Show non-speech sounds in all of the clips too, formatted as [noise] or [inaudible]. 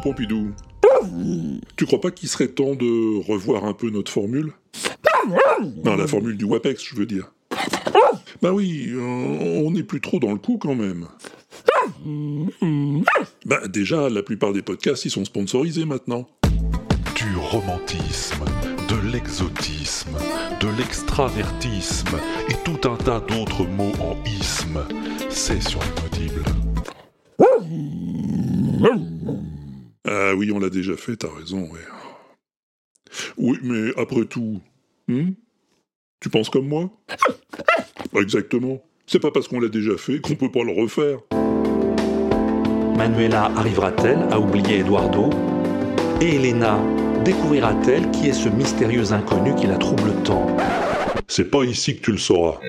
Pompidou Tu crois pas qu'il serait temps de revoir un peu notre formule? Non, la formule du WAPEX, je veux dire. Bah oui, euh, on n'est plus trop dans le coup quand même. Bah déjà, la plupart des podcasts, ils sont sponsorisés maintenant. Du romantisme, de l'exotisme, de l'extravertisme et tout un tas d'autres mots en isme. C'est sur. Ah oui, on l'a déjà fait, t'as raison, ouais. Oui, mais après tout, hmm? Tu penses comme moi? Exactement. C'est pas parce qu'on l'a déjà fait qu'on peut pas le refaire. Manuela arrivera-t-elle à oublier Eduardo? Et Elena découvrira-t-elle qui est ce mystérieux inconnu qui la trouble tant? C'est pas ici que tu le sauras.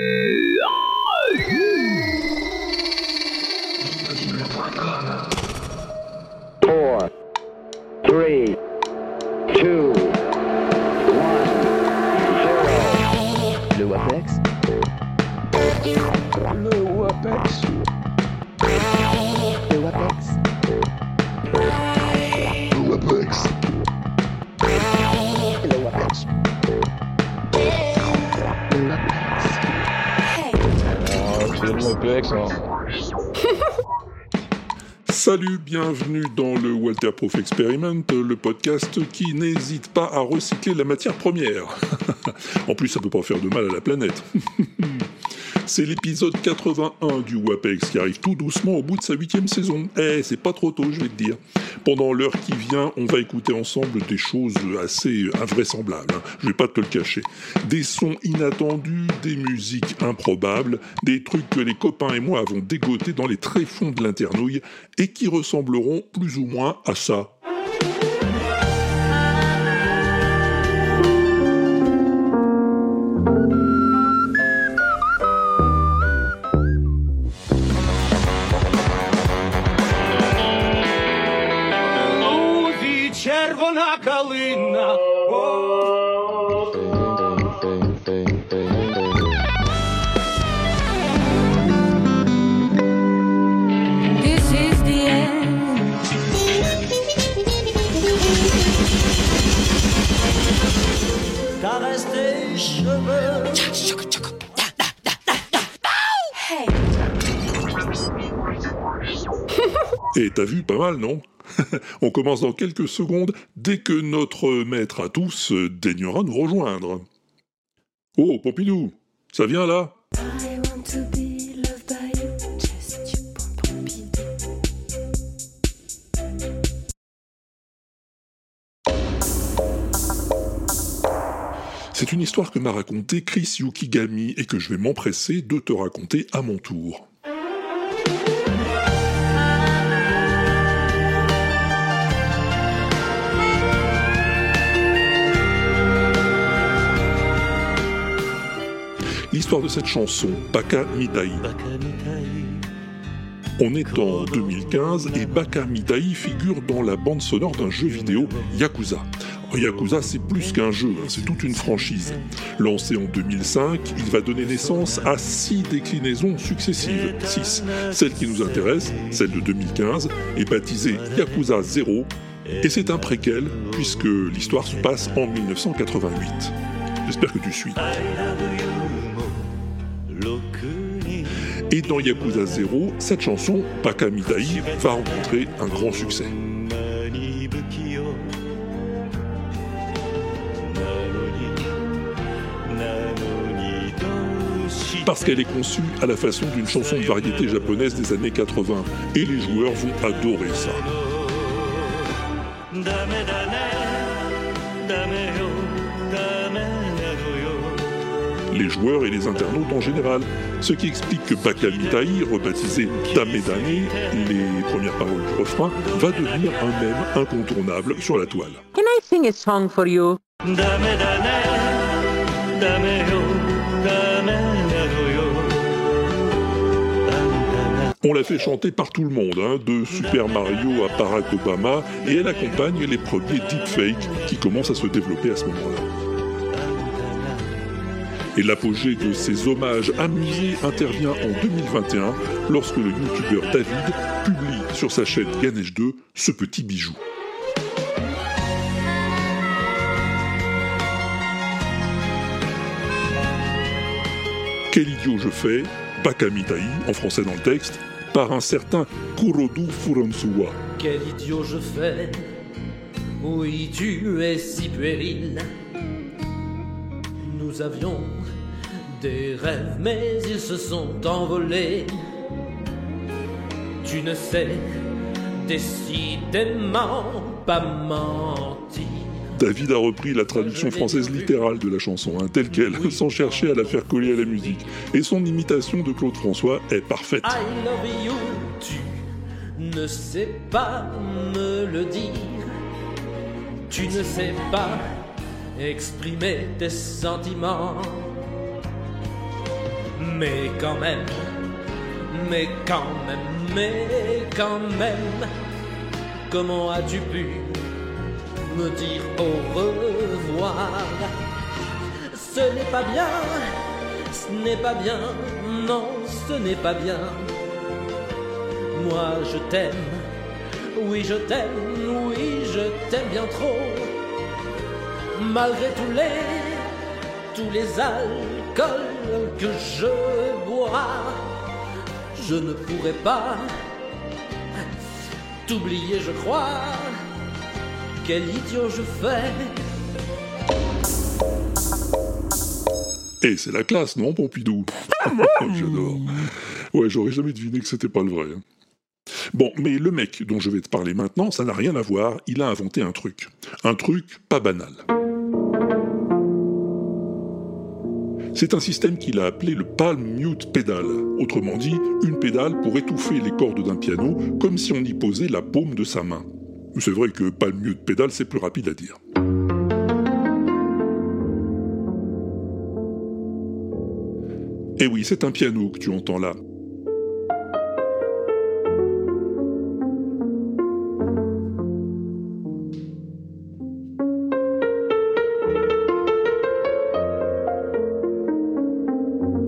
Three, two, one, zero. Le WAPEX Le WAPEX Le WAPEX Le WAPEX. Le WAPEX Le WAPEX Salut, bienvenue dans le Walter Proof Experiment, le podcast qui n'hésite pas à recycler la matière première. [laughs] en plus, ça peut pas faire de mal à la planète. [laughs] C'est l'épisode 81 du WAPEX qui arrive tout doucement au bout de sa huitième saison. Eh, c'est pas trop tôt, je vais te dire. Pendant l'heure qui vient, on va écouter ensemble des choses assez invraisemblables. hein. Je vais pas te le cacher. Des sons inattendus, des musiques improbables, des trucs que les copains et moi avons dégotés dans les tréfonds de l'internouille et qui ressembleront plus ou moins à ça. [laughs] Et t'as vu, pas mal, non? [laughs] On commence dans quelques secondes dès que notre maître à tous euh, daignera nous rejoindre. Oh, Pompidou, ça vient là? Une histoire que m'a racontée Chris Yukigami et que je vais m'empresser de te raconter à mon tour. L'histoire de cette chanson, Baka Midai. On est en 2015 et Baka Midai figure dans la bande sonore d'un jeu vidéo Yakuza. Yakuza, c'est plus qu'un jeu, hein, c'est toute une franchise. Lancé en 2005, il va donner naissance à six déclinaisons successives. Six. Celle qui nous intéresse, celle de 2015, est baptisée Yakuza 0 et c'est un préquel puisque l'histoire se passe en 1988. J'espère que tu suis. Et dans Yakuza 0, cette chanson, Baka Midai, va rencontrer un grand succès. Parce qu'elle est conçue à la façon d'une chanson de variété japonaise des années 80. Et les joueurs vont adorer ça. Les joueurs et les internautes en général. Ce qui explique que Baka Midai, rebaptisé Damedane, les premières paroles du refrain, va devenir un mème incontournable sur la toile. Can I sing a song for you? On l'a fait chanter par tout le monde, hein, de Super Mario à Barack Obama, et elle accompagne les premiers deepfakes qui commencent à se développer à ce moment-là. Et l'apogée de ces hommages amusés intervient en 2021 lorsque le youtubeur David publie sur sa chaîne Ganesh 2 ce petit bijou. Quel idiot je fais? Bakamitai, en français dans le texte, par un certain Kurodu Furansuwa. Quel idiot je fais? Oui, tu es si puéril. Nous avions des rêves, mais ils se sont envolés. Tu ne sais décidément pas mentir. David a repris la traduction française littérale de la chanson, hein, telle qu'elle, sans chercher à la faire coller à la musique. Et son imitation de Claude François est parfaite. I love you, tu ne sais pas me le dire. Tu ne sais pas exprimer tes sentiments. Mais quand même, mais quand même, mais quand même, comment as-tu pu me dire au revoir Ce n'est pas bien, ce n'est pas bien, non, ce n'est pas bien. Moi je t'aime, oui je t'aime, oui je t'aime bien trop. Malgré tous les, tous les alcools que je bois, je ne pourrais pas t'oublier, je crois. Quel idiot je fais. Et c'est la classe, non, Pompidou? [laughs] J'adore. Ouais, j'aurais jamais deviné que c'était pas le vrai. hein. Bon, mais le mec dont je vais te parler maintenant, ça n'a rien à voir, il a inventé un truc. Un truc pas banal. C'est un système qu'il a appelé le Palm Mute Pedal. Autrement dit, une pédale pour étouffer les cordes d'un piano comme si on y posait la paume de sa main. C'est vrai que Palm Mute Pedal, c'est plus rapide à dire. Et oui, c'est un piano que tu entends là.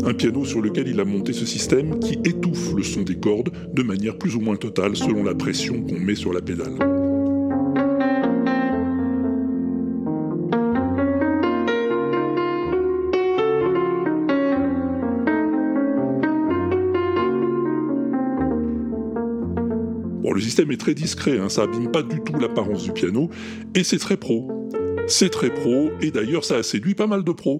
Un piano sur lequel il a monté ce système qui étouffe le son des cordes de manière plus ou moins totale selon la pression qu'on met sur la pédale. Système est très discret, hein, ça abîme pas du tout l'apparence du piano, et c'est très pro. C'est très pro, et d'ailleurs ça a séduit pas mal de pros.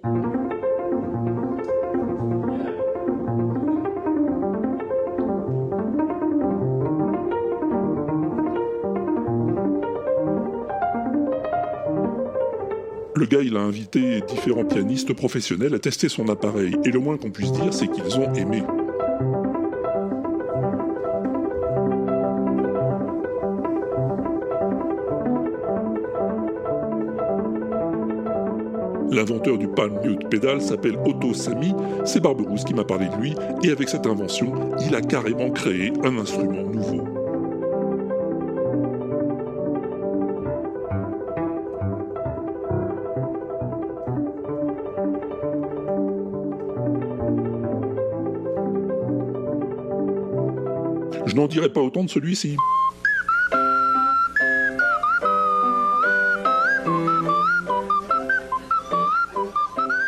Le gars, il a invité différents pianistes professionnels à tester son appareil, et le moins qu'on puisse dire, c'est qu'ils ont aimé. Du Palm Mute Pedal s'appelle Otto Sami, c'est Barberousse qui m'a parlé de lui, et avec cette invention, il a carrément créé un instrument nouveau. Je n'en dirai pas autant de celui-ci.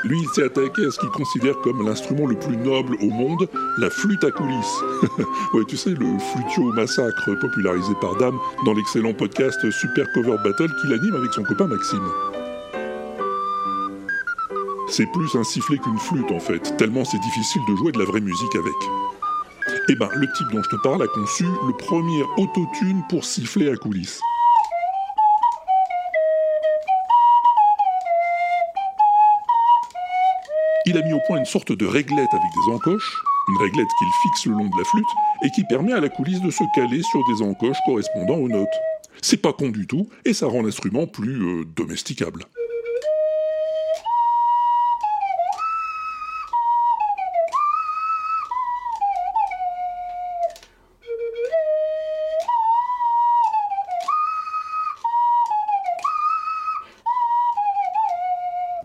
Lui, il s'est attaqué à ce qu'il considère comme l'instrument le plus noble au monde, la flûte à coulisses. [laughs] ouais, tu sais, le flutio massacre popularisé par Dame dans l'excellent podcast Super Cover Battle qu'il anime avec son copain Maxime. C'est plus un sifflet qu'une flûte en fait, tellement c'est difficile de jouer de la vraie musique avec. Eh ben, le type dont je te parle a conçu le premier autotune pour siffler à coulisses. Il a mis au point une sorte de réglette avec des encoches, une réglette qu'il fixe le long de la flûte et qui permet à la coulisse de se caler sur des encoches correspondant aux notes. C'est pas con du tout et ça rend l'instrument plus euh, domesticable.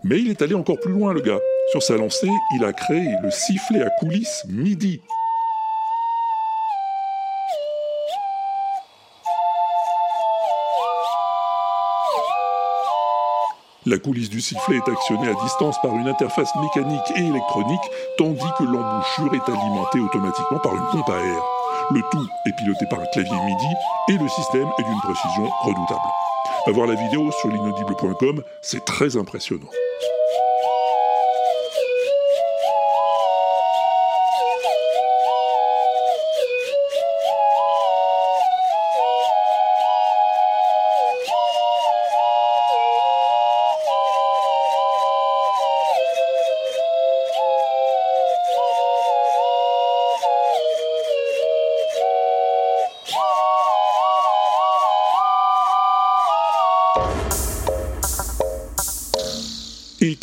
Mais il est allé encore plus loin, le gars. Sur sa lancée, il a créé le sifflet à coulisses MIDI. La coulisse du sifflet est actionnée à distance par une interface mécanique et électronique, tandis que l'embouchure est alimentée automatiquement par une pompe à air. Le tout est piloté par un clavier MIDI et le système est d'une précision redoutable. À voir la vidéo sur l'inaudible.com, c'est très impressionnant.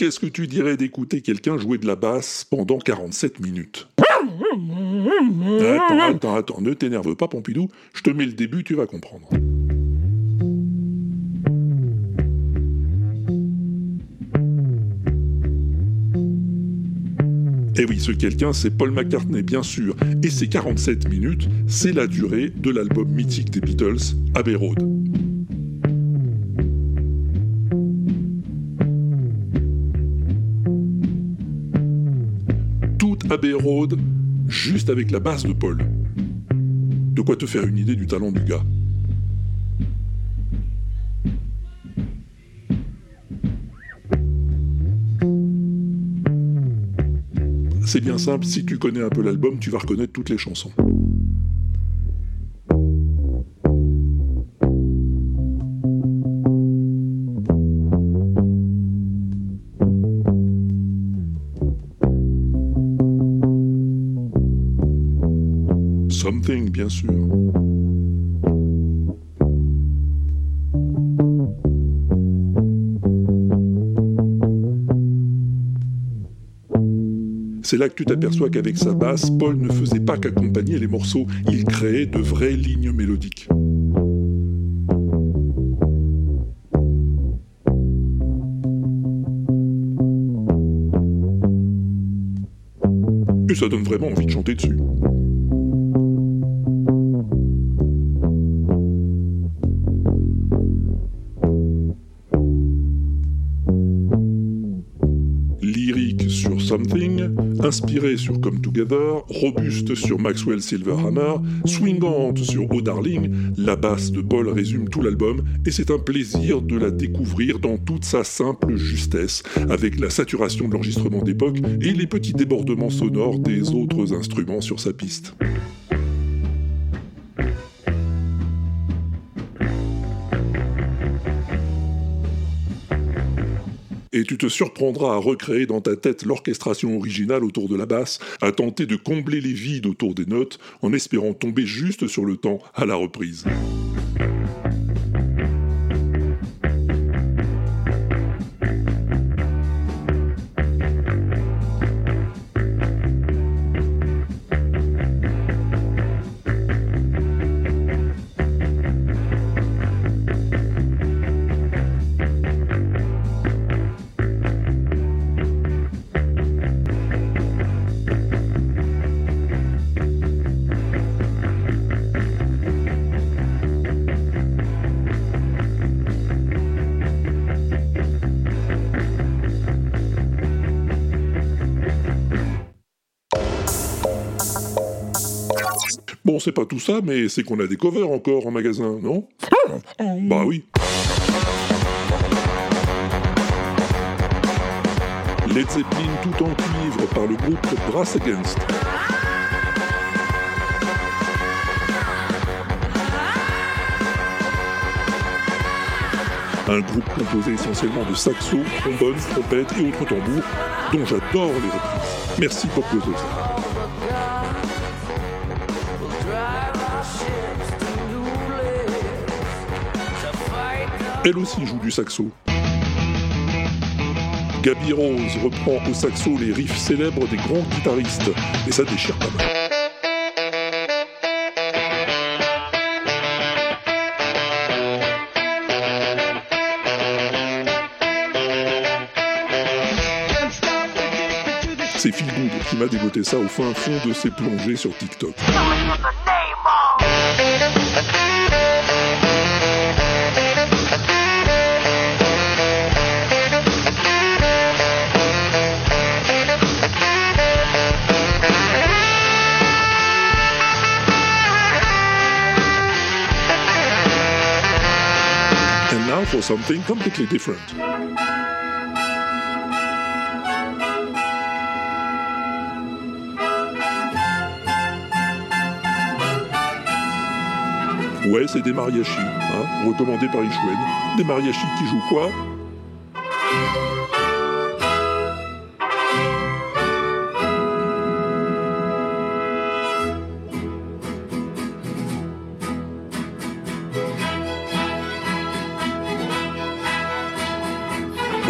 Qu'est-ce que tu dirais d'écouter quelqu'un jouer de la basse pendant 47 minutes [laughs] Attends, attends, attends, ne t'énerve pas, Pompidou, je te mets le début, tu vas comprendre. Et oui, ce quelqu'un, c'est Paul McCartney, bien sûr, et ces 47 minutes, c'est la durée de l'album mythique des Beatles, Abbey Road. Abbey Road, juste avec la basse de Paul. De quoi te faire une idée du talent du gars. C'est bien simple, si tu connais un peu l'album, tu vas reconnaître toutes les chansons. Bien sûr. C'est là que tu t'aperçois qu'avec sa basse, Paul ne faisait pas qu'accompagner les morceaux, il créait de vraies lignes mélodiques. Et ça donne vraiment envie de chanter dessus. Something, inspiré sur Come Together, robuste sur Maxwell Silverhammer, swingante sur Oh Darling, la basse de Paul résume tout l'album et c'est un plaisir de la découvrir dans toute sa simple justesse, avec la saturation de l'enregistrement d'époque et les petits débordements sonores des autres instruments sur sa piste. Tu te surprendras à recréer dans ta tête l'orchestration originale autour de la basse, à tenter de combler les vides autour des notes en espérant tomber juste sur le temps à la reprise. C'est pas tout ça, mais c'est qu'on a des covers encore en magasin, non? Bah oui. Led Zeppelin tout en cuivre par le groupe Brass Against. Un groupe composé essentiellement de saxo, trombone, trompette et autres tambours, dont j'adore les reprises. Merci pour causer ça. Elle aussi joue du saxo. Gaby Rose reprend au saxo les riffs célèbres des grands guitaristes, et ça déchire pas mal. C'est Phil Good qui m'a dégoté ça au fin fond de ses plongées sur TikTok. For something completely different. Ouais, c'est des mariachis, hein, recommandés par Ishwen. Des mariachis qui jouent quoi?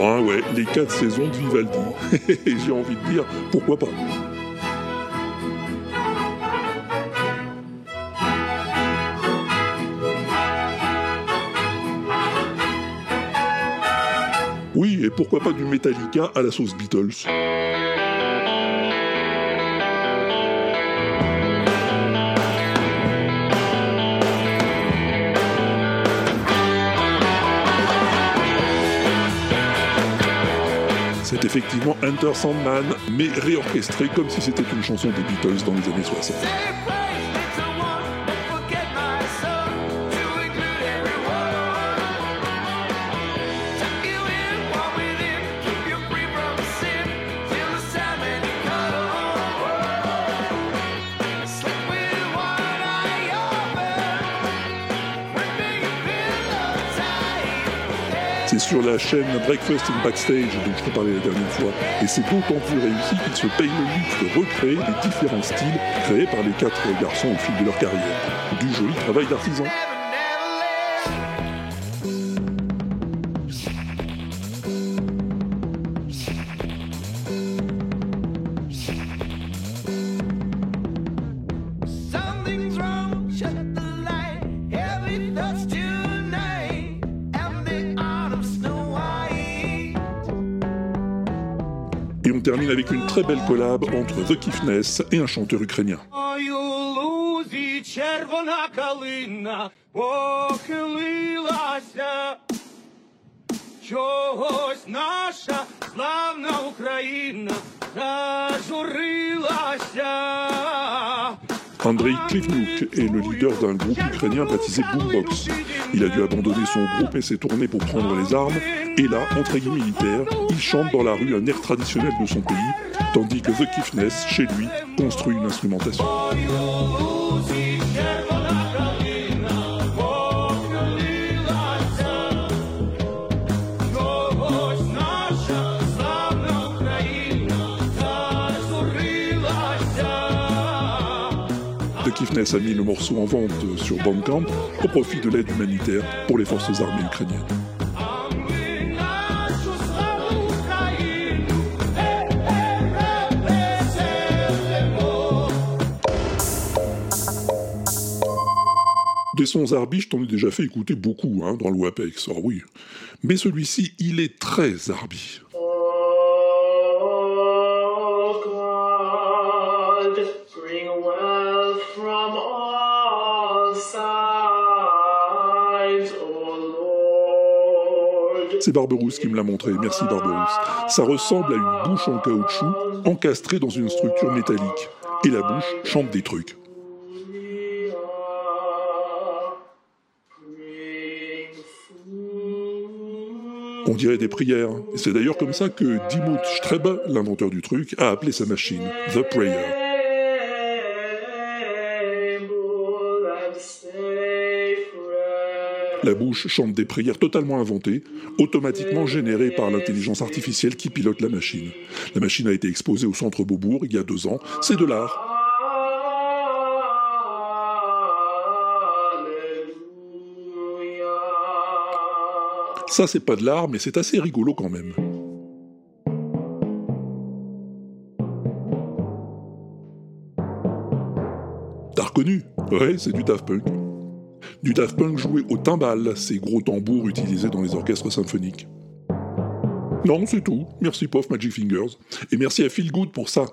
Ben ouais, les quatre saisons de Vivaldi. [laughs] Et j'ai envie de dire, pourquoi pas Oui, et pourquoi pas du Metallica à la sauce Beatles C'est effectivement Enter Sandman, mais réorchestré comme si c'était une chanson des Beatles dans les années 60. La chaîne Breakfast in Backstage dont je te parlais la dernière fois, et c'est d'autant plus réussi qu'il se paye le luxe de recréer les différents styles créés par les quatre garçons au fil de leur carrière. Du joli travail d'artisan. très belle collab entre The Kiffness et un chanteur ukrainien. Ой, у лузі червона калина похилилася. Чогось наша славна Україна зажурилася. Andrei Klivnuk est le leader d'un groupe ukrainien baptisé Boombox. Il a dû abandonner son groupe et s'est tourné pour prendre les armes. Et là, en treillis militaire, il chante dans la rue un air traditionnel de son pays, tandis que The Kiffness, chez lui, construit une instrumentation. de a mis le morceau en vente sur Bandcamp au profit de l'aide humanitaire pour les forces armées ukrainiennes. Des sons arbi, je t'en ai déjà fait écouter beaucoup hein, dans le WAPEX, oh oui. Mais celui-ci, il est très arbi. C'est Barberousse qui me l'a montré, merci Barberousse. Ça ressemble à une bouche en caoutchouc, encastrée dans une structure métallique. Et la bouche chante des trucs. On dirait des prières. C'est d'ailleurs comme ça que Dimut Strebe, l'inventeur du truc, a appelé sa machine The Prayer. La bouche chante des prières totalement inventées, automatiquement générées par l'intelligence artificielle qui pilote la machine. La machine a été exposée au centre Beaubourg il y a deux ans. C'est de l'art. Ça, c'est pas de l'art, mais c'est assez rigolo quand même. T'as reconnu? Ouais, c'est du Daft Punk. Du Daft Punk joué au timbal, ces gros tambours utilisés dans les orchestres symphoniques. Non, c'est tout. Merci Pof Magic Fingers. Et merci à Phil Good pour ça.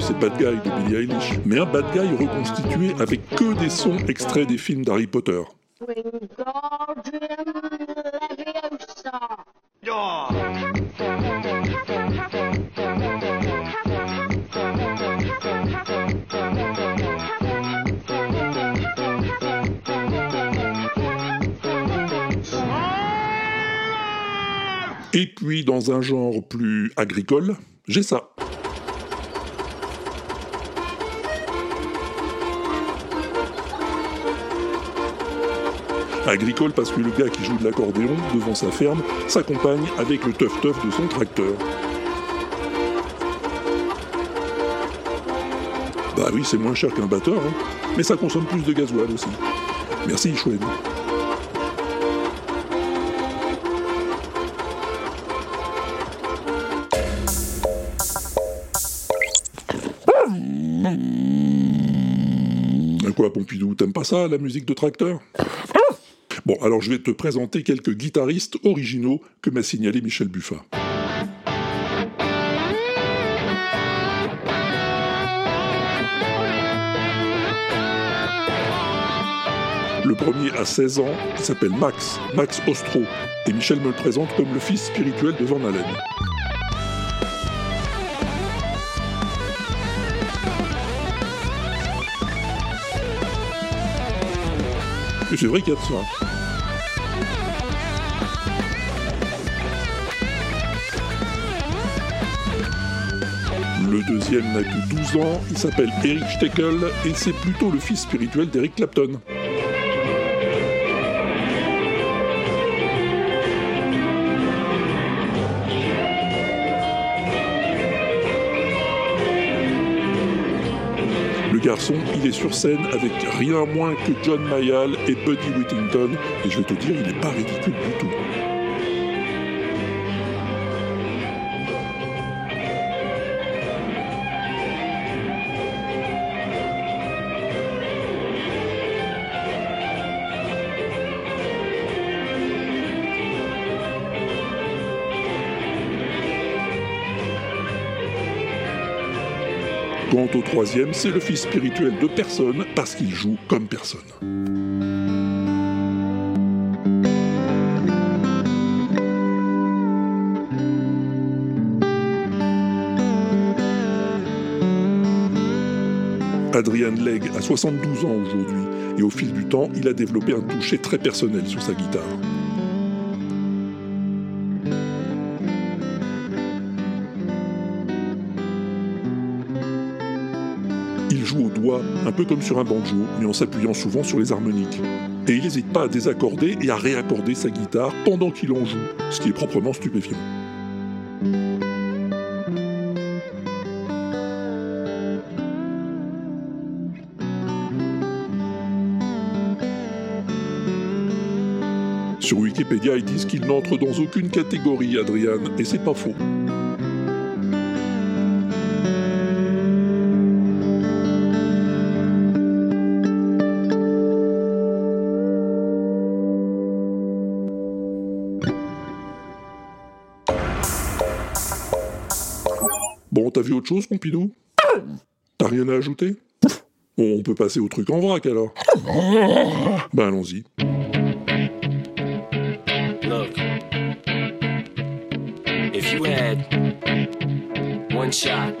C'est Bad Guy de Billie Eilish, mais un Bad Guy reconstitué avec que des sons extraits des films d'Harry Potter. Et puis, dans un genre plus agricole, j'ai ça. Agricole parce que le gars qui joue de l'accordéon devant sa ferme s'accompagne avec le teuf-teuf de son tracteur. Bah oui, c'est moins cher qu'un batteur, hein. mais ça consomme plus de gasoil aussi. Merci, chouette. Quoi, Pompidou T'aimes pas ça, la musique de tracteur? Bon, alors je vais te présenter quelques guitaristes originaux que m'a signalé Michel Buffat. Le premier a 16 ans, s'appelle Max, Max Ostro, et Michel me le présente comme le fils spirituel de Van Halen. C'est vrai qu'il y a de ça. Le deuxième n'a que 12 ans, il s'appelle Eric Steckel et c'est plutôt le fils spirituel d'Eric Clapton. Le garçon, il est sur scène avec rien moins que John Mayall et Buddy Whittington, et je vais te dire, il n'est pas ridicule du tout. Au troisième, c'est le fils spirituel de personne parce qu'il joue comme personne. Adrian Legg a 72 ans aujourd'hui et au fil du temps, il a développé un toucher très personnel sur sa guitare. Un peu comme sur un banjo, mais en s'appuyant souvent sur les harmoniques. Et il n'hésite pas à désaccorder et à réaccorder sa guitare pendant qu'il en joue, ce qui est proprement stupéfiant. Sur Wikipédia, ils disent qu'il n'entre dans aucune catégorie, Adrian, et c'est pas faux. Pompidou T'as rien à ajouter on peut passer au truc en vrac alors. Ben allons-y. Look, if you had one shot,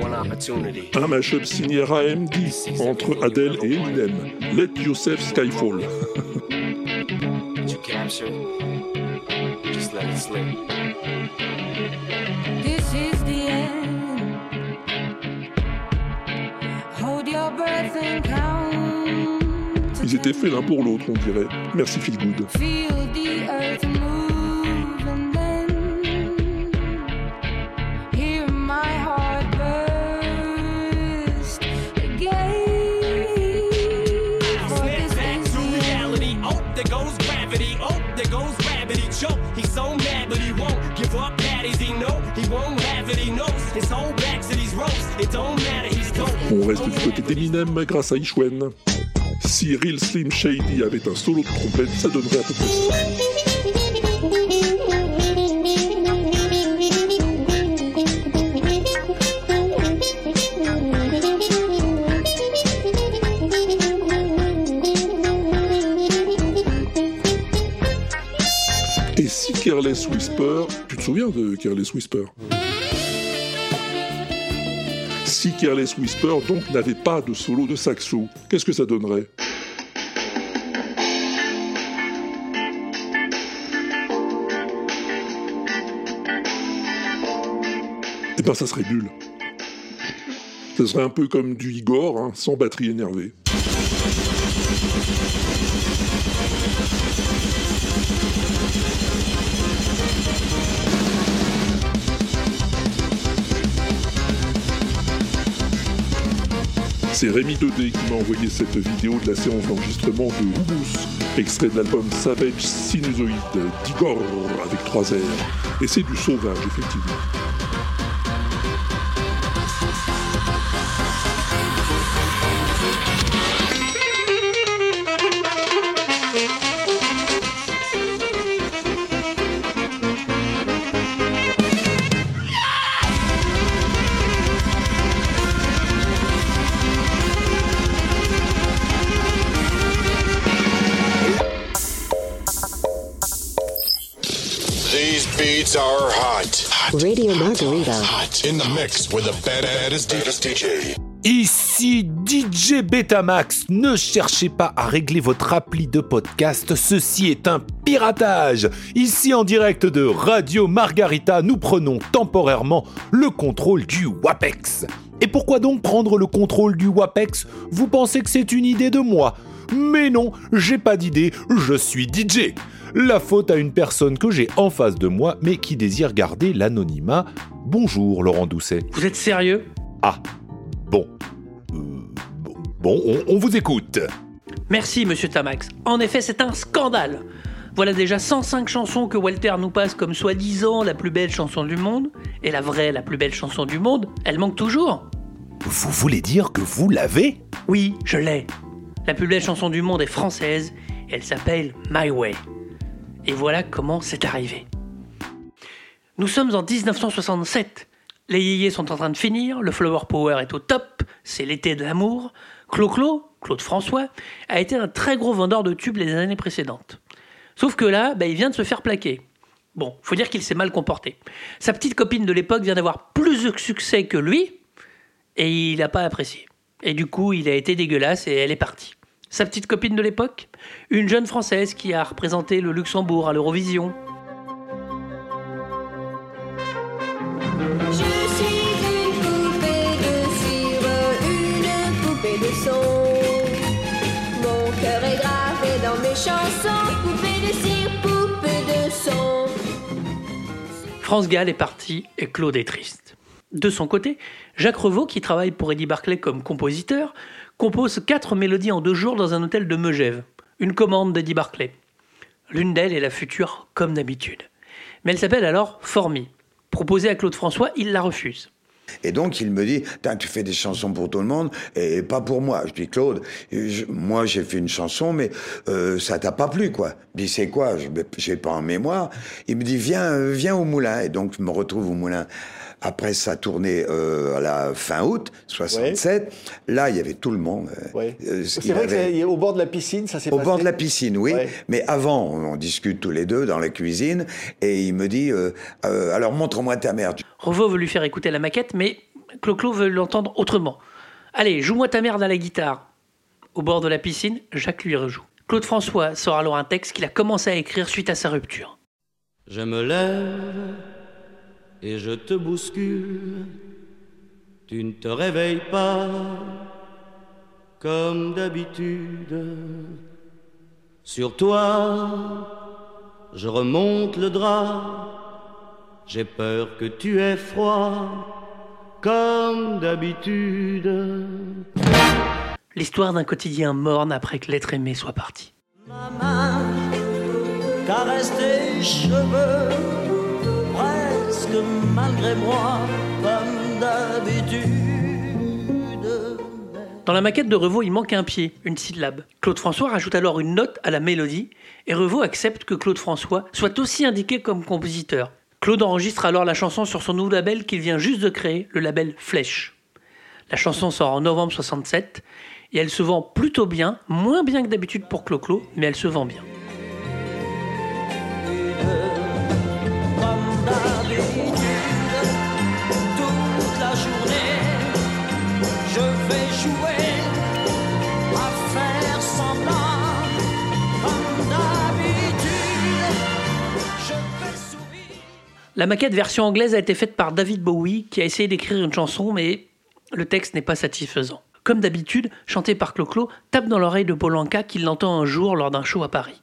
one opportunity, Un mashup signé AMD entre Adele et Eminem. Let Yourself Skyfall. été faits l'un pour l'autre, on dirait. Merci Feel Good. On reste du côté d'Eminem grâce à Ishwen. Si Real Slim Shady avait un solo de trompette, ça donnerait à peu près ça. Et si Careless Whisper, tu te souviens de Careless Whisper? Si Careless Whisper donc n'avait pas de solo de saxo, qu'est-ce que ça donnerait? Eh ben ça serait nul. Ça serait un peu comme du Igor, hein, sans batterie énervée. C'est Rémi 2D qui m'a envoyé cette vidéo de la séance d'enregistrement de Humus, extrait de l'album Savage Sinusoid d'Igor avec trois R. Et c'est du sauvage, effectivement. Hot. Radio Margarita. Hot. In the mix with the baddest DJ. Ici DJ Betamax, ne cherchez pas à régler votre appli de podcast, ceci est un piratage. Ici en direct de Radio Margarita, nous prenons temporairement le contrôle du WAPEX. Et pourquoi donc prendre le contrôle du WAPEX? Vous pensez que c'est une idée de moi? Mais non, j'ai pas d'idée, je suis DJ. La faute à une personne que j'ai en face de moi, mais qui désire garder l'anonymat. Bonjour Laurent Doucet. Vous êtes sérieux? Ah, bon. Euh, bon, on, on vous écoute. Merci, monsieur Tamax. En effet, c'est un scandale. Voilà déjà 105 chansons que Walter nous passe comme soi-disant la plus belle chanson du monde. Et la vraie, la plus belle chanson du monde, elle manque toujours. Vous voulez dire que vous l'avez? Oui, je l'ai. La plus belle chanson du monde est française et elle s'appelle My Way. Et voilà comment c'est arrivé. Nous sommes en 1967. Les yéyés sont en train de finir, le flower power est au top, c'est l'été de l'amour. Clo-Clo, Claude François, a été un très gros vendeur de tubes les années précédentes. Sauf que là, bah, il vient de se faire plaquer. Bon, faut dire qu'il s'est mal comporté. Sa petite copine de l'époque vient d'avoir plus de succès que lui, et il n'a pas apprécié. Et du coup, il a été dégueulasse et elle est partie. Sa petite copine de l'époque Une jeune Française qui a représenté le Luxembourg à l'Eurovision. France Gall est partie et Claude est triste. De son côté, Jacques Revaux, qui travaille pour Eddie Barclay comme compositeur, compose quatre mélodies en deux jours dans un hôtel de Megève. Une commande d'Eddie Barclay. L'une d'elles est la future comme d'habitude. Mais elle s'appelle alors Formi. Proposée à Claude François, il la refuse. Et donc il me dit, tu fais des chansons pour tout le monde et pas pour moi. Je dis Claude, moi j'ai fait une chanson, mais euh, ça t'a pas plu quoi. Je dis c'est quoi? J'ai pas en mémoire. Il me dit viens, viens au moulin. Et donc je me retrouve au moulin. Après sa tournée euh, à la fin août 67, là il y avait tout le monde. Euh, euh, C'est vrai avait- au bord de la piscine, ça s'est au passé. bord de la piscine, oui. Ouais. Mais avant, on on discute tous les deux dans la cuisine, et il me dit euh, euh, alors montre-moi ta mère. Revaux veut lui faire écouter la maquette, mais Clo-Clo veut l'entendre autrement. Allez, joue-moi ta merde à la guitare. Au bord de la piscine, Jacques lui rejoue. Claude François sort alors un texte qu'il a commencé à écrire suite à sa rupture. Je me lève et je te bouscule. Tu ne te réveilles pas comme d'habitude. Sur toi, je remonte le drap. J'ai peur que tu aies froid comme d'habitude. L'histoire d'un quotidien morne après que l'être aimé soit parti. main caresse tes cheveux, malgré moi, comme d'habitude. Dans la maquette de Revaux, il manque un pied, une syllabe. Claude François rajoute alors une note à la mélodie et Revaux accepte que Claude François soit aussi indiqué comme compositeur. Claude enregistre alors la chanson sur son nouveau label qu'il vient juste de créer, le label Flèche. La chanson sort en novembre 67 et elle se vend plutôt bien, moins bien que d'habitude pour Clo-Clo, mais elle se vend bien. La maquette version anglaise a été faite par David Bowie qui a essayé d'écrire une chanson mais le texte n'est pas satisfaisant. Comme d'habitude, chanté par Clo-Clo, tape dans l'oreille de Polanka qu'il l'entend un jour lors d'un show à Paris.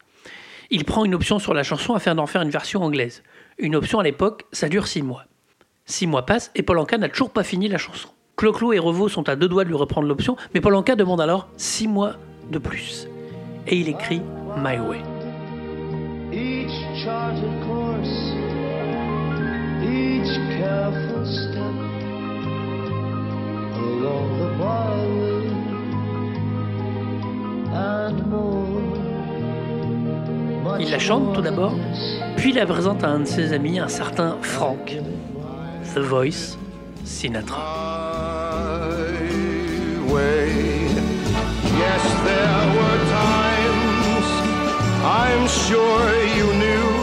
Il prend une option sur la chanson afin d'en faire une version anglaise. Une option à l'époque, ça dure six mois. Six mois passent et Polanka n'a toujours pas fini la chanson. Clo-Clo et Revaux sont à deux doigts de lui reprendre l'option, mais Polanka demande alors six mois de plus. Et il écrit My Way. Each careful step along the byway, and more. Il la chante tout d'abord, puis la présente à un de ses amis, un certain Frank. The Voice, Sinatra. Yes, there were times I'm sure you knew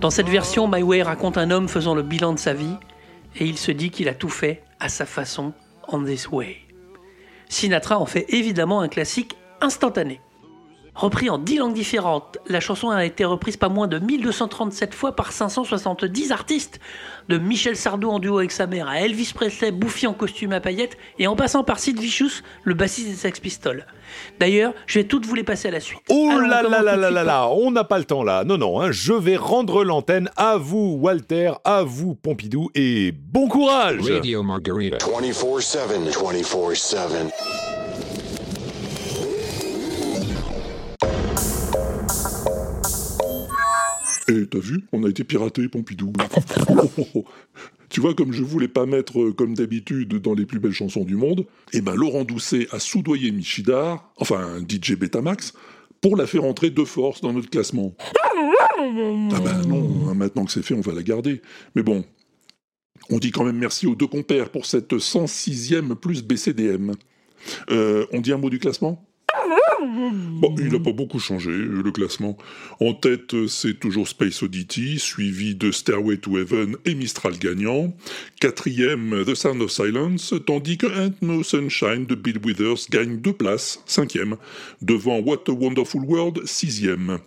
Dans cette version, My Way raconte un homme faisant le bilan de sa vie et il se dit qu'il a tout fait à sa façon, on this way. Sinatra en fait évidemment un classique instantané. Repris en 10 langues différentes, la chanson a été reprise pas moins de 1237 fois par 570 artistes, de Michel Sardou en duo avec sa mère à Elvis Presley bouffi en costume à paillettes et en passant par Sid Vicious, le bassiste des Sex Pistols. D'ailleurs, je vais toutes vous les passer à la suite. Oh Alors, là là là là là là, on n'a pas le temps là. Non, non, hein, je vais rendre l'antenne à vous, Walter, à vous, Pompidou, et bon courage Radio Margarita. 24-7. 24-7. Eh, t'as vu On a été piraté, Pompidou. [laughs] Tu vois, comme je voulais pas mettre, euh, comme d'habitude, dans les plus belles chansons du monde, eh ben Laurent Doucet a soudoyé Michidar, enfin DJ Betamax, pour la faire entrer de force dans notre classement. Ah ben non, hein, maintenant que c'est fait, on va la garder. Mais bon, on dit quand même merci aux deux compères pour cette 106e plus BCDM. Euh, on dit un mot du classement? Il n'a pas beaucoup changé, euh, le classement. En tête, euh, c'est toujours Space Oddity, suivi de Stairway to Heaven et Mistral gagnant. Quatrième, The Sound of Silence, tandis que Ain't No Sunshine de Bill Withers gagne deux places, cinquième, devant What a Wonderful World, sixième.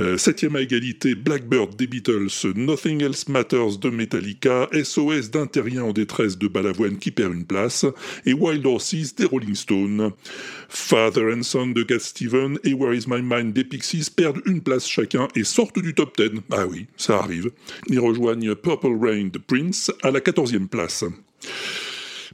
Euh, septième à égalité, Blackbird des Beatles, Nothing Else Matters de Metallica, SOS d'un terrien en détresse de Balavoine qui perd une place, et Wild Horses des Rolling Stones. Father and Son de Cat Steven et Where Is My Mind des Pixies perdent une place chacun et sortent du top 10. Ah oui, ça arrive. Ils rejoignent Purple Rain de Prince à la 14e place.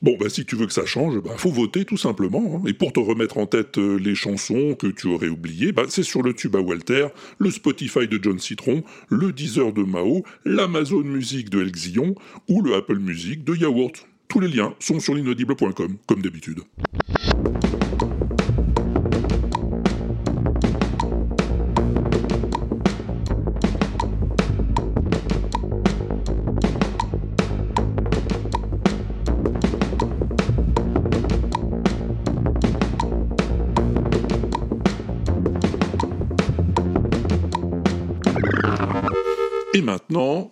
Bon, bah, si tu veux que ça change, bah, faut voter tout simplement. hein. Et pour te remettre en tête euh, les chansons que tu aurais oubliées, bah, c'est sur le tube à Walter, le Spotify de John Citron, le Deezer de Mao, l'Amazon Music de El Xion ou le Apple Music de Yaourt. Tous les liens sont sur l'inaudible.com, comme d'habitude. Maintenant,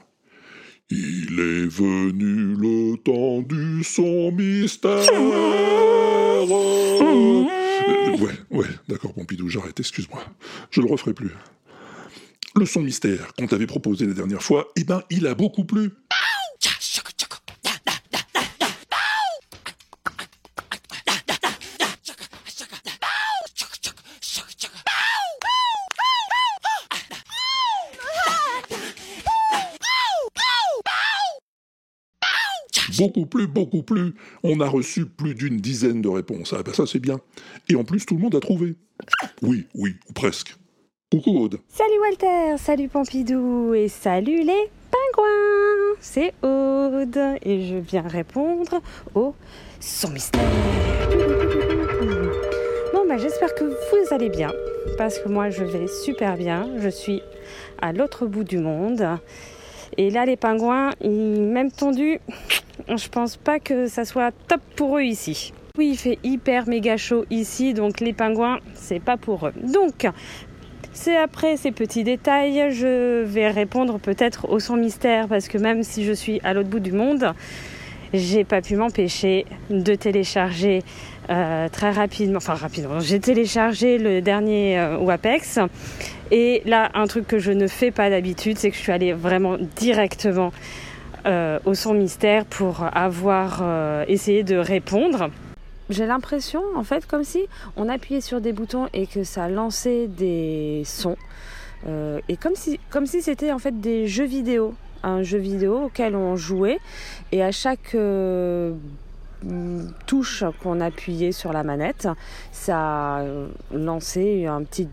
il est venu le temps du son mystère. Euh, ouais, ouais, d'accord, Pompidou, j'arrête, excuse-moi. Je le referai plus. Le son mystère qu'on t'avait proposé la dernière fois, eh ben, il a beaucoup plu. Beaucoup plus, beaucoup plus. On a reçu plus d'une dizaine de réponses. Ah ben ça c'est bien. Et en plus tout le monde a trouvé. Oui, oui, ou presque. Coucou Aude. Salut Walter, salut Pompidou et salut les pingouins. C'est Aude et je viens répondre au son mystère. Bon bah j'espère que vous allez bien parce que moi je vais super bien. Je suis à l'autre bout du monde. Et là les pingouins, ils même tendus, je pense pas que ça soit top pour eux ici. Oui, il fait hyper méga chaud ici, donc les pingouins, c'est pas pour eux. Donc, c'est après ces petits détails, je vais répondre peut-être au son mystère parce que même si je suis à l'autre bout du monde, j'ai pas pu m'empêcher de télécharger euh, très rapidement, enfin rapidement, j'ai téléchargé le dernier euh, WAPEX et là un truc que je ne fais pas d'habitude, c'est que je suis allée vraiment directement euh, au son mystère pour avoir euh, essayé de répondre. J'ai l'impression, en fait, comme si on appuyait sur des boutons et que ça lançait des sons. Euh, et comme si, comme si c'était en fait des jeux vidéo. Un jeu vidéo auquel on jouait. Et à chaque touche qu'on appuyait sur la manette, ça lançait un petit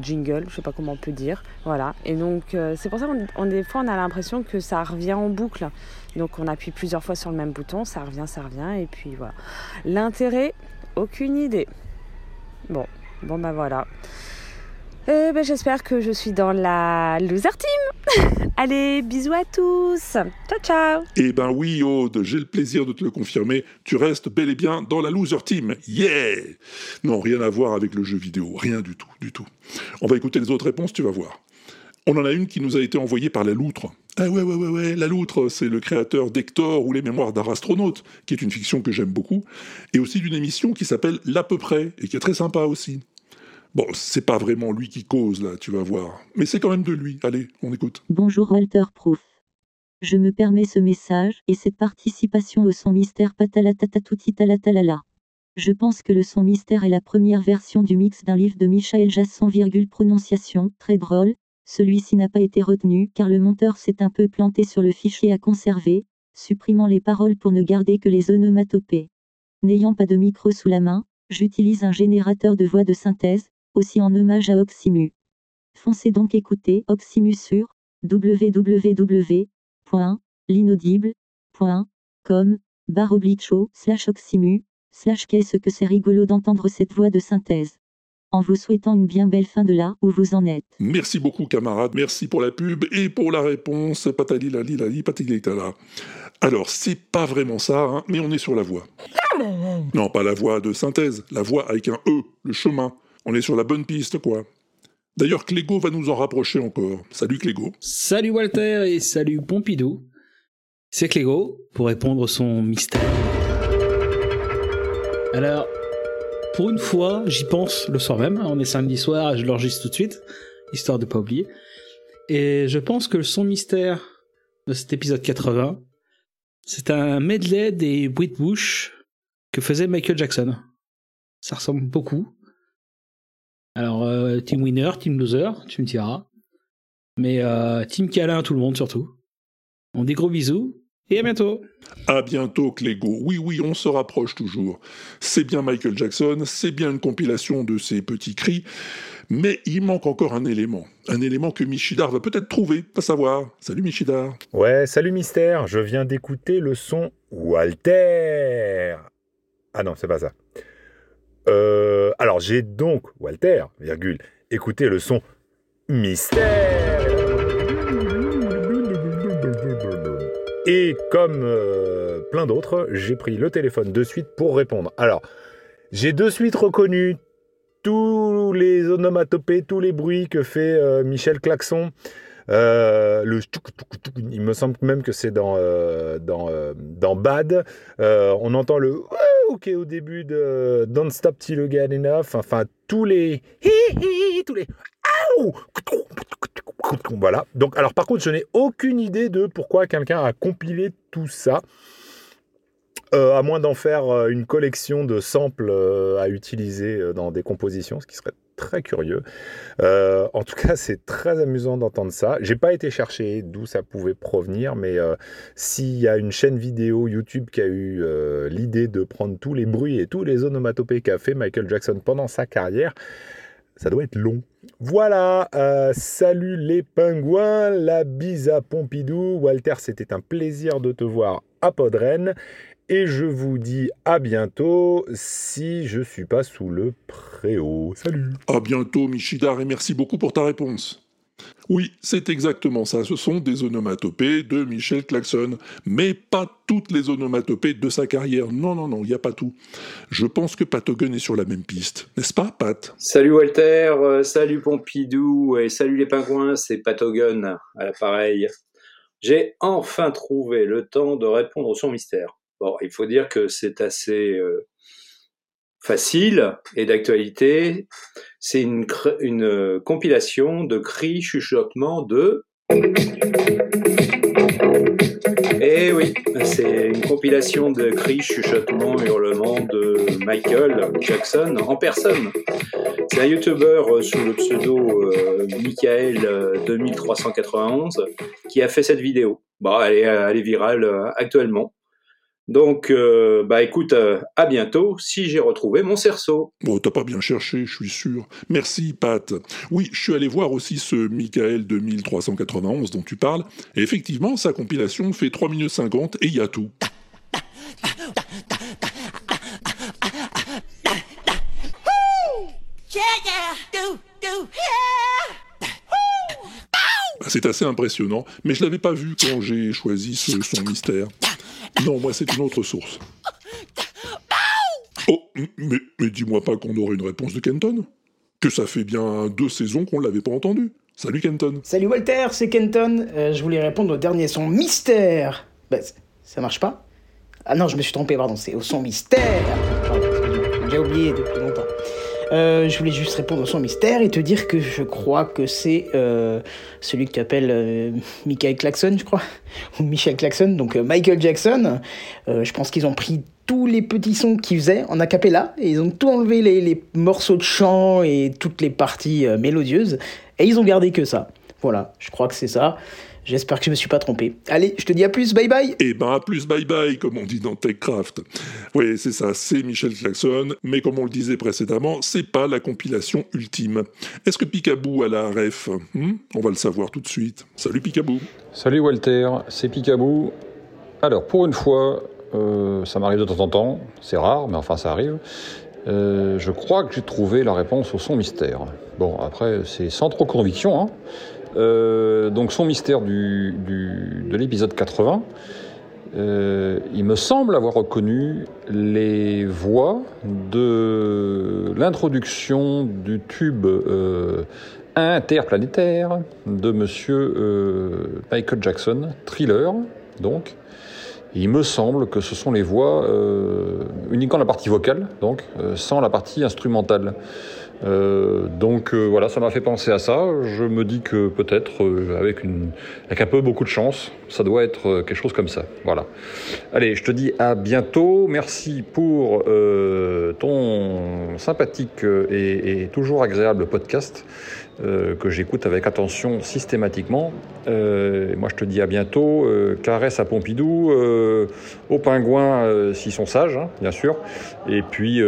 jingle, je sais pas comment on peut dire. Voilà. Et donc, euh, c'est pour ça qu'on on- des fois, on a l'impression que ça revient en boucle. Donc, on appuie plusieurs fois sur le même bouton, ça revient, ça revient, et puis voilà. L'intérêt, aucune idée. Bon, bon bah voilà. Euh, ben, J'espère que je suis dans la loser team. [laughs] Allez, bisous à tous. Ciao, ciao. Eh ben oui Aude, j'ai le plaisir de te le confirmer, tu restes bel et bien dans la loser team. Yeah Non, rien à voir avec le jeu vidéo, rien du tout, du tout. On va écouter les autres réponses, tu vas voir. On en a une qui nous a été envoyée par la Loutre. Ah ouais, ouais, ouais, ouais, la Loutre, c'est le créateur d'Hector ou les mémoires d'un astronaute, qui est une fiction que j'aime beaucoup, et aussi d'une émission qui s'appelle L'à peu près, et qui est très sympa aussi. Bon, c'est pas vraiment lui qui cause là, tu vas voir, mais c'est quand même de lui. Allez, on écoute. Bonjour Walter Proof. Je me permets ce message et cette participation au son mystère patalatatatoutitalatalala. Je pense que le son mystère est la première version du mix d'un livre de Michael Jasson, virgule prononciation, très drôle. Celui-ci n'a pas été retenu car le monteur s'est un peu planté sur le fichier à conserver, supprimant les paroles pour ne garder que les onomatopées. N'ayant pas de micro sous la main, j'utilise un générateur de voix de synthèse, aussi en hommage à Oximu. Foncez donc écouter Oximu sur www.l'inaudible.com barre oblique show slash Oximu slash qu'est-ce que c'est rigolo d'entendre cette voix de synthèse. En vous souhaitant une bien belle fin de là où vous en êtes. Merci beaucoup, camarade. Merci pour la pub et pour la réponse. Patali lali lali patali-tala. Alors, c'est pas vraiment ça, hein, mais on est sur la voie. Non, pas la voie de synthèse, la voie avec un E, le chemin. On est sur la bonne piste, quoi. D'ailleurs, Clégo va nous en rapprocher encore. Salut Clégo. Salut Walter et salut Pompidou. C'est Clégo pour répondre son mystère. Alors, pour une fois, j'y pense le soir même. On est samedi soir je l'enregistre tout de suite, histoire de pas oublier. Et je pense que son mystère de cet épisode 80, c'est un medley des bruits de que faisait Michael Jackson. Ça ressemble beaucoup. Alors, euh, team winner, team loser, tu me diras. Mais euh, team câlin, tout le monde surtout. On dit gros bisous et à bientôt. À bientôt, Clégo. Oui, oui, on se rapproche toujours. C'est bien Michael Jackson, c'est bien une compilation de ses petits cris, mais il manque encore un élément. Un élément que Michidar va peut-être trouver, pas savoir. Salut Michidar. Ouais, salut Mystère, je viens d'écouter le son Walter. Ah non, c'est pas ça. Euh, alors j'ai donc, Walter, virgule, écouté le son Mystère. Et comme euh, plein d'autres, j'ai pris le téléphone de suite pour répondre. Alors, j'ai de suite reconnu tous les onomatopées, tous les bruits que fait euh, Michel tchouk, il me semble même que c'est dans, dans, dans Bad. On entend le Est au début de Don't Stop Till You Get Enough. Enfin, tous les tous les voilà. Donc, alors par contre, je n'ai aucune idée de pourquoi quelqu'un a compilé tout ça. Euh, à moins d'en faire euh, une collection de samples euh, à utiliser dans des compositions, ce qui serait très curieux. Euh, en tout cas, c'est très amusant d'entendre ça. J'ai pas été chercher d'où ça pouvait provenir, mais euh, s'il y a une chaîne vidéo YouTube qui a eu euh, l'idée de prendre tous les bruits et tous les onomatopées qu'a fait Michael Jackson pendant sa carrière, ça doit être long. Voilà, euh, salut les pingouins, la bise à Pompidou. Walter, c'était un plaisir de te voir à Podren. Et je vous dis à bientôt si je suis pas sous le préau. Salut À bientôt, Michidar, et merci beaucoup pour ta réponse. Oui, c'est exactement ça. Ce sont des onomatopées de Michel Claxon. Mais pas toutes les onomatopées de sa carrière. Non, non, non, il n'y a pas tout. Je pense que Patogun est sur la même piste. N'est-ce pas, Pat? Salut Walter, euh, salut Pompidou et salut les pingouins, c'est Patogun à l'appareil. J'ai enfin trouvé le temps de répondre au son mystère. Bon, il faut dire que c'est assez euh, facile et d'actualité. C'est une, euh, compilation de cris, chuchotements de... Eh oui, c'est une compilation de cris, chuchotements, hurlements de Michael Jackson en personne. C'est un YouTuber euh, sous le pseudo euh, Michael euh, 2391 qui a fait cette vidéo. Bon, elle est, elle est virale actuellement. Donc, euh, bah écoute, euh, à bientôt si j'ai retrouvé mon cerceau. Bon, t'as pas bien cherché, je suis sûr. Merci, Pat. Oui, je suis allé voir aussi ce Michael 2391 dont tu parles. Et effectivement, sa compilation fait 3 minutes 50 et il y a tout. Yeah, yeah, do, do, yeah. Bah, c'est assez impressionnant, mais je l'avais pas vu quand j'ai choisi ce son mystère. Non, moi, c'est une autre source. Oh, mais, dis-moi pas qu'on aurait une réponse de Kenton Que ça fait bien deux saisons qu'on l'avait pas entendu. Salut Kenton. Salut Walter, c'est Kenton. Euh, je voulais répondre au dernier son mystère. Bah, ça marche pas? Ah non, je me suis trompé, pardon, c'est au son mystère. J'ai oublié depuis longtemps. Euh, je voulais juste répondre au son mystère et te dire que je crois que c'est euh, celui que tu appelles euh, Michael Claxon, je crois, [laughs] ou Michel Claxon, donc Michael Jackson. Je pense qu'ils ont pris tous les petits sons qu'ils faisaient en acapella et ils ont tout enlevé les, morceaux de chant et toutes les parties mélodieuses et ils ont gardé que ça. Voilà, je crois que c'est ça. J'espère que je me suis pas trompé. Allez, je te dis à plus, bye bye. Eh ben, à plus bye bye, comme on dit dans TechCraft. Oui, c'est ça, c'est Michel Claxon, mais comme on le disait précédemment, c'est pas la compilation ultime. Est-ce que Picaboo a la ref? Hmm? On va le savoir tout de suite. Salut Picaboo. Salut Walter, c'est Picaboo. Alors, pour une fois, euh, ça m'arrive de temps en temps, c'est rare, mais enfin ça arrive. Euh, je crois que j'ai trouvé la réponse au son mystère. Bon, après, c'est sans trop conviction. Hein. Euh, donc, son mystère du, de l'épisode 80, euh, il me semble avoir reconnu les voix de l'introduction du tube euh, interplanétaire de monsieur Michael Jackson, Thriller, donc. Il me semble que ce sont les voix uniquement la partie vocale, donc sans la partie instrumentale. Euh, donc euh, voilà, ça m'a fait penser à ça. Je me dis que peut-être euh, avec une, avec un peu beaucoup de chance, ça doit être euh, quelque chose comme ça. Voilà. Allez, je te dis à bientôt. Merci pour euh, ton sympathique et, et toujours agréable podcast que j'écoute avec attention systématiquement. Moi, je te dis à bientôt. Caresse à Pompidou, aux pingouins s'ils sont sages, hein, bien sûr. Et puis,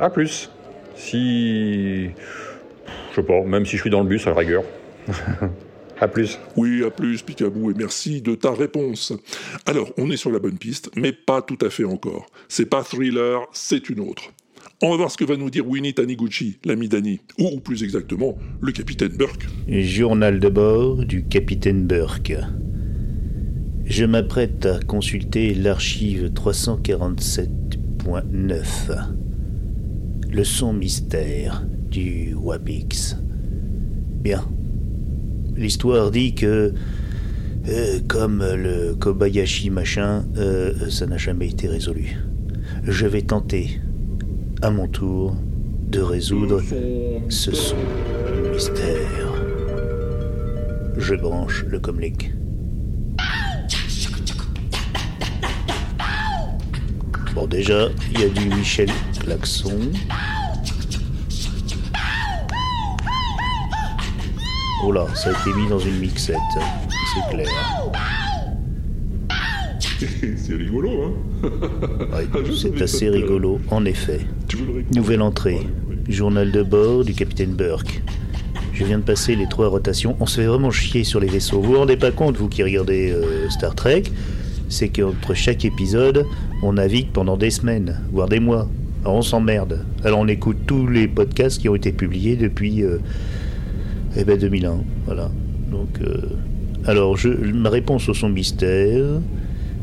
à plus. Si. Je sais pas, même si je suis dans le bus à la rigueur. [laughs] à plus. Oui, à plus Picaboo, et merci de ta réponse. Alors, on est sur la bonne piste, mais pas tout à fait encore. C'est pas Thriller, c'est une autre. On va voir ce que va nous dire Winnie Taniguchi, l'ami d'Annie, ou, ou plus exactement, le capitaine Burke. Journal de bord du capitaine Burke. Je m'apprête à consulter l'archive 347.9. Le son mystère du Wapix. Bien. L'histoire dit que, euh, comme le Kobayashi machin, euh, ça n'a jamais été résolu. Je vais tenter, à mon tour, de résoudre ce son mystère. Je branche le comlink. Bon, déjà, il y a du Michel Klaxon. Oh là, ça a été mis dans une mixette, c'est clair. [laughs] c'est rigolo, hein? [laughs] Oui, c'est assez rigolo, en effet. Nouvelle entrée. Journal de bord du capitaine Burke. Je viens de passer les trois rotations. On se fait vraiment chier sur les vaisseaux. Vous vous rendez pas compte, vous qui regardez euh, Star Trek, c'est qu'entre chaque épisode, on navigue pendant des semaines, voire des mois. Alors on s'emmerde. Alors on écoute tous les podcasts qui ont été publiés depuis euh, eh ben 2001. Voilà. Donc, euh, alors, je, ma réponse au son mystère,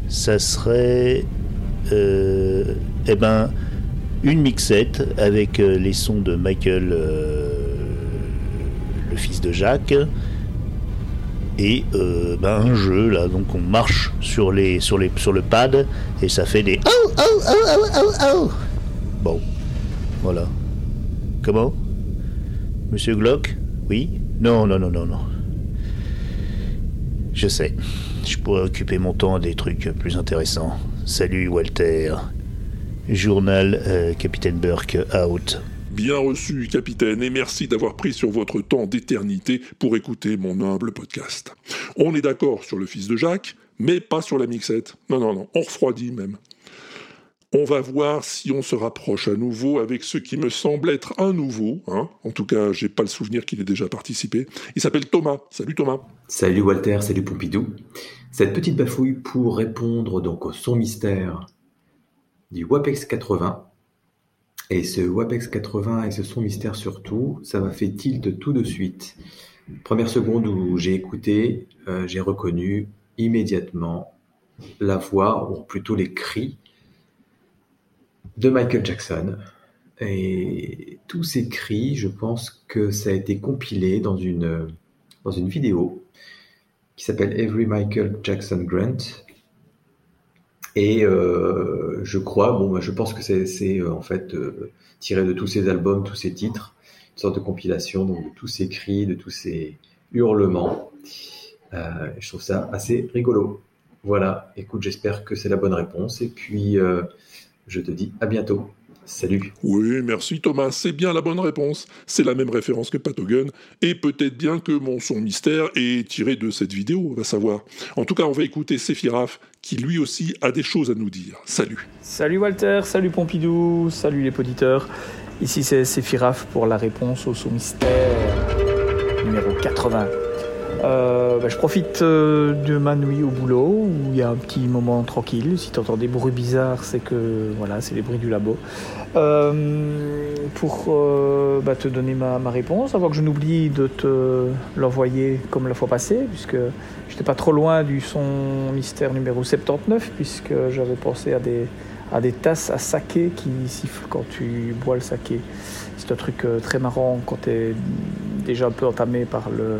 ça serait, euh, eh ben, une mixette avec les sons de Michael, le fils de Jacques, et ben, un jeu là. Donc, on marche sur les, sur les, sur le pad et ça fait des oh oh oh oh oh oh. Bon, voilà. Comment, Monsieur Glock? Oui? Non, non, non, non, non. Je sais. Je pourrais occuper mon temps à des trucs plus intéressants. Salut Walter. Journal euh, Capitaine Burke out. Bien reçu, capitaine, et merci d'avoir pris sur votre temps d'éternité pour écouter mon humble podcast. On est d'accord sur le fils de Jacques, mais pas sur la mixette. Non, non, non, on refroidit même. On va voir si on se rapproche à nouveau avec ce qui me semble être un nouveau. Hein. En tout cas, j'ai pas le souvenir qu'il ait déjà participé. Il s'appelle Thomas. Salut Thomas. Salut Walter, salut Pompidou. Cette petite bafouille pour répondre donc au son mystère du WAPEX 80. Et ce WAPEX 80 et ce son mystère surtout, ça m'a fait tilt tout de suite. Première seconde où j'ai écouté, euh, j'ai reconnu immédiatement la voix, ou plutôt les cris de Michael Jackson. Et tous ces cris, je pense que ça a été compilé dans une, dans une vidéo qui s'appelle Every Michael Jackson Grant. Et euh, je crois, bon, je pense que c'est euh, en fait euh, tiré de tous ces albums, tous ces titres, une sorte de compilation donc, de tous ces cris, de tous ces hurlements. Je trouve ça assez rigolo. Voilà, écoute, j'espère que c'est la bonne réponse. Et puis, je te dis à bientôt. Salut. Oui, merci Thomas, c'est bien la bonne réponse. C'est la même référence que Patogun, et peut-être bien que mon son mystère est tiré de cette vidéo, on va savoir. En tout cas, on va écouter Séphiraf, qui lui aussi a des choses à nous dire. Salut. Salut Walter, salut Pompidou, salut les poditeurs. Ici c'est Séphiraf pour la réponse au saut mystère numéro 80. Euh, bah, je profite euh, de ma nuit au boulot où il y a un petit moment tranquille. Si tu entends des bruits bizarres, c'est que voilà, c'est les bruits du labo. Euh, pour bah, te donner ma, réponse, avant que je n'oublie de te l'envoyer comme la fois passée, puisque j'étais pas trop loin du son mystère numéro 79, puisque j'avais pensé à des, à des tasses à saké qui sifflent quand tu bois le saké. C'est un truc très marrant quand tu es déjà un peu entamé par le,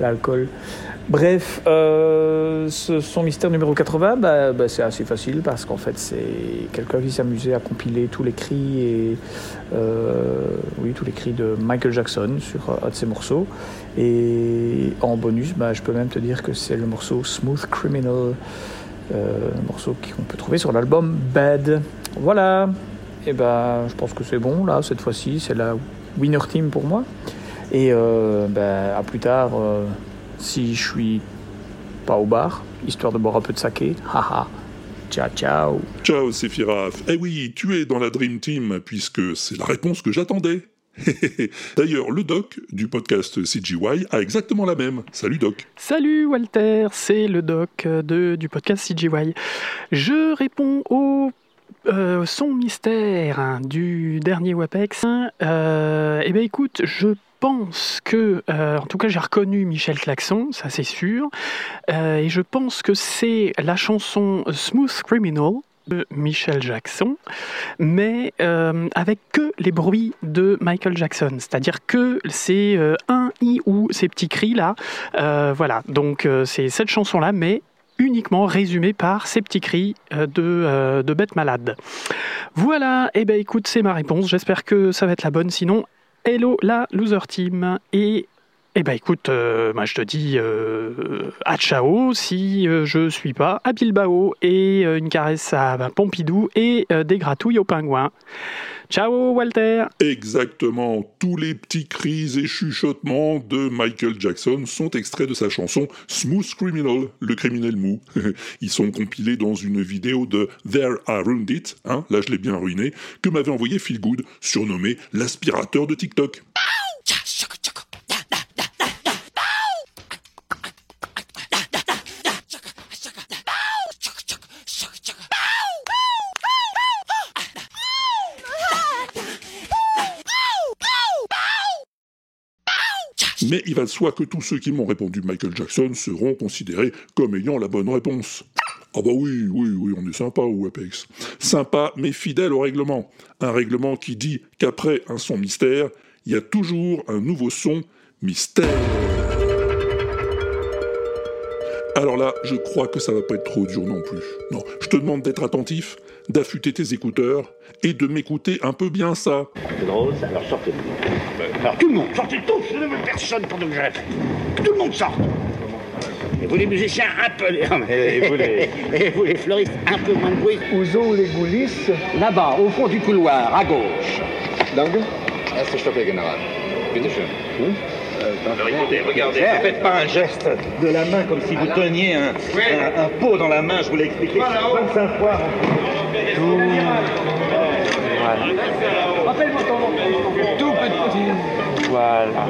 l'alcool. Bref, euh, ce son mystère numéro 80, bah, bah, c'est assez facile parce qu'en fait c'est quelqu'un qui s'amusait à compiler tous les cris et euh, oui tous les cris de Michael Jackson sur un de ses morceaux. Et en bonus, bah, je peux même te dire que c'est le morceau Smooth Criminal, euh, un morceau qu'on peut trouver sur l'album Bad. Voilà. Et ben, je pense que c'est bon là cette fois-ci, c'est la winner team pour moi. Et euh, ben, à plus tard, euh, si je suis pas au bar, histoire de boire un peu de saké. [laughs] Haha. Ciao, ciao. Ciao Séphiraf. Eh oui, tu es dans la Dream Team, puisque c'est la réponse que j'attendais. [laughs] D'ailleurs, le doc du podcast CGY a exactement la même. Salut doc. Salut Walter, c'est le doc de, du podcast CGY. Je réponds au euh, son mystère hein, du dernier WAPEX. Euh, eh bien écoute, je pense que, euh, en tout cas j'ai reconnu Michel Claxon, ça c'est sûr, Euh, et je pense que c'est la chanson Smooth Criminal de Michel Jackson, mais euh, avec que les bruits de Michael Jackson, c'est-à-dire que c'est un i ou ces petits cris là, voilà, donc c'est cette chanson là, mais uniquement résumée par ces petits cris de, euh, de bête malade. Voilà, et ben écoute, c'est ma réponse, j'espère que ça va être la bonne, sinon, hello la loser team, et Eh ben écoute, euh, moi je te dis euh, à ciao si euh, je suis pas à Bilbao et euh, une caresse à Pompidou et euh, des gratouilles aux pingouins. Ciao Walter Exactement, tous les petits cris et chuchotements de Michael Jackson sont extraits de sa chanson Smooth Criminal, le criminel mou. [laughs] Ils sont compilés dans une vidéo de There I Ruined It, hein, là je l'ai bien ruiné, que m'avait envoyé Phil Good, surnommé l'aspirateur de TikTok. Mais il va de soi que tous ceux qui m'ont répondu Michael Jackson seront considérés comme ayant la bonne réponse. Ah bah oui, oui, oui, on est sympa au Apex. Sympa, mais fidèle au règlement. Un règlement qui dit qu'après un son mystère, il y a toujours un nouveau son mystère. Alors là, je crois que ça va pas être trop dur non plus. Non, je te demande d'être attentif, d'affûter tes écouteurs et de m'écouter un peu bien ça. C'est drôle, ça. alors sortez Alors tout le monde, sortez tous, je ne veux personne pour de greffe. Que tout le monde sorte. Et vous les musiciens, un peu les... Et vous les- [laughs] Et vous les fleuristes, un peu moins de bruit. Où sont les coulisses Là-bas, au fond du couloir, à gauche. Danke. Erste Stockwerk, General. Bitte schön. écoutez, regardez, ne faites pas un geste de la main comme si vous teniez un, un, un pot dans la main, je vous l'ai expliqué 25 fois. Tout. Tout petit. Voilà.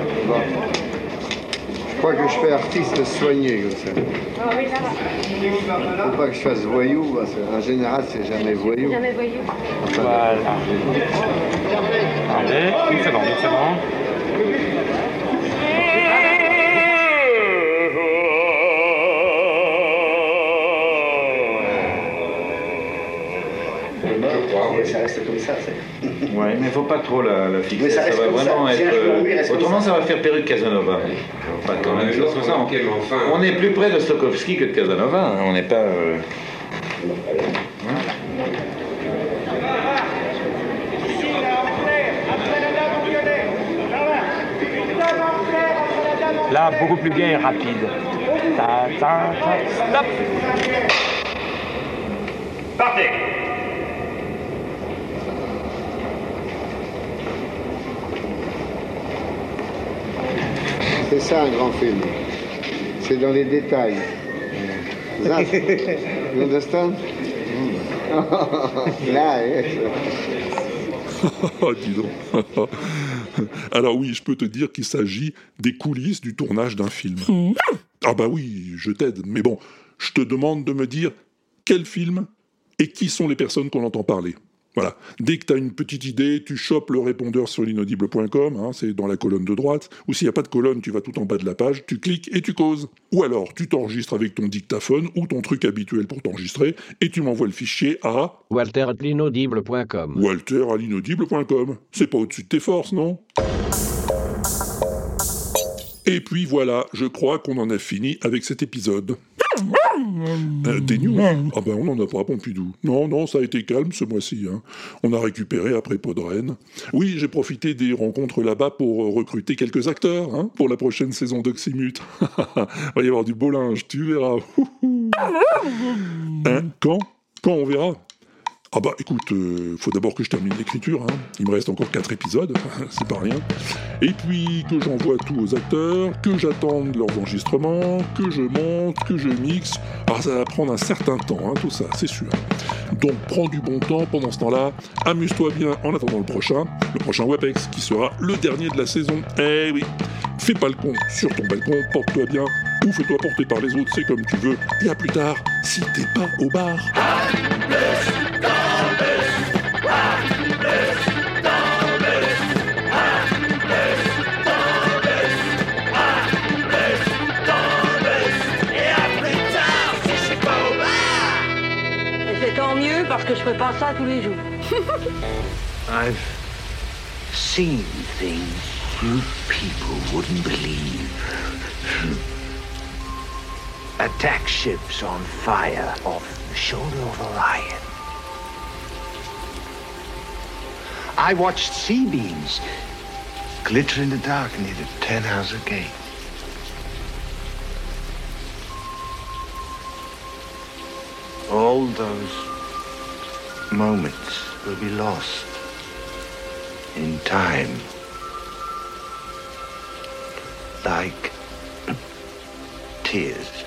Je crois que je fais artiste soigné comme ça. Faut pas que je fasse voyou, parce qu'en général, c'est jamais voyou. Jamais voyou. Voilà. Allez, seconde. Oui, ça reste comme ça. [laughs] Ouais, mais faut pas trop la, la fixer. Mais ça va ça. vraiment être. oui, comme Autrement, ça. ça va faire perruque Casanova. Pas quand même chose comme ça. On, on est plus près de Stokowski que de Casanova. hein. On n'est pas. euh, Là, beaucoup plus bien et rapide. Ta, ta, ta, stop Partez C'est ça un grand film. C'est dans les détails. That, [laughs] you understand? [laughs] Là, yes. [laughs] Ah, dis donc. Alors oui, je peux te dire qu'il s'agit des coulisses du tournage d'un film. Ah bah oui, je t'aide, mais bon, je te demande de me dire quel film et qui sont les personnes qu'on entend parler. Voilà. Dès que tu as une petite idée, tu chopes le répondeur sur l'inaudible.com, hein, c'est dans la colonne de droite, ou s'il n'y a pas de colonne, tu vas tout en bas de la page, tu cliques et tu causes. Ou alors, tu t'enregistres avec ton dictaphone ou ton truc habituel pour t'enregistrer, et tu m'envoies le fichier à Walter at l'inaudible.com. Walter à l'inaudible.com. C'est pas au-dessus de tes forces, non? Et puis voilà, je crois qu'on en a fini avec cet épisode. Euh, des news Ah ben on n'en a pas Pompidou. Non, non, ça a été calme ce mois-ci. hein. On a récupéré après Podren. Oui, j'ai profité des rencontres là-bas pour euh, recruter quelques acteurs hein, pour la prochaine saison d'Oxymute. [laughs] Va y avoir du beau linge, tu verras. Hein, Quand? Quand on verra ah bah écoute, euh, faut d'abord que je termine l'écriture, hein. il me reste encore 4 épisodes, [laughs] c'est pas rien. Et puis que j'envoie tout aux acteurs, que j'attende leurs enregistrements, que je monte, que je mixe. Alors ça va prendre un certain temps, hein, tout ça, c'est sûr. Donc prends du bon temps pendant ce temps-là, amuse-toi bien en attendant le prochain, le prochain WAPEX qui sera le dernier de la saison. Eh oui, fais pas le con sur ton balcon, porte-toi bien, ou fais-toi porter par les autres, c'est comme tu veux. Et à plus tard, si t'es pas au bar. Et c'est tant mieux parce que je fais pas ça tous les jours. [laughs] I've seen things you people wouldn't believe. attack ships on fire off the shoulder of Orion. I watched sea beams glitter in the dark near the Tannhauser Gate. All those moments will be lost in time. Like tears.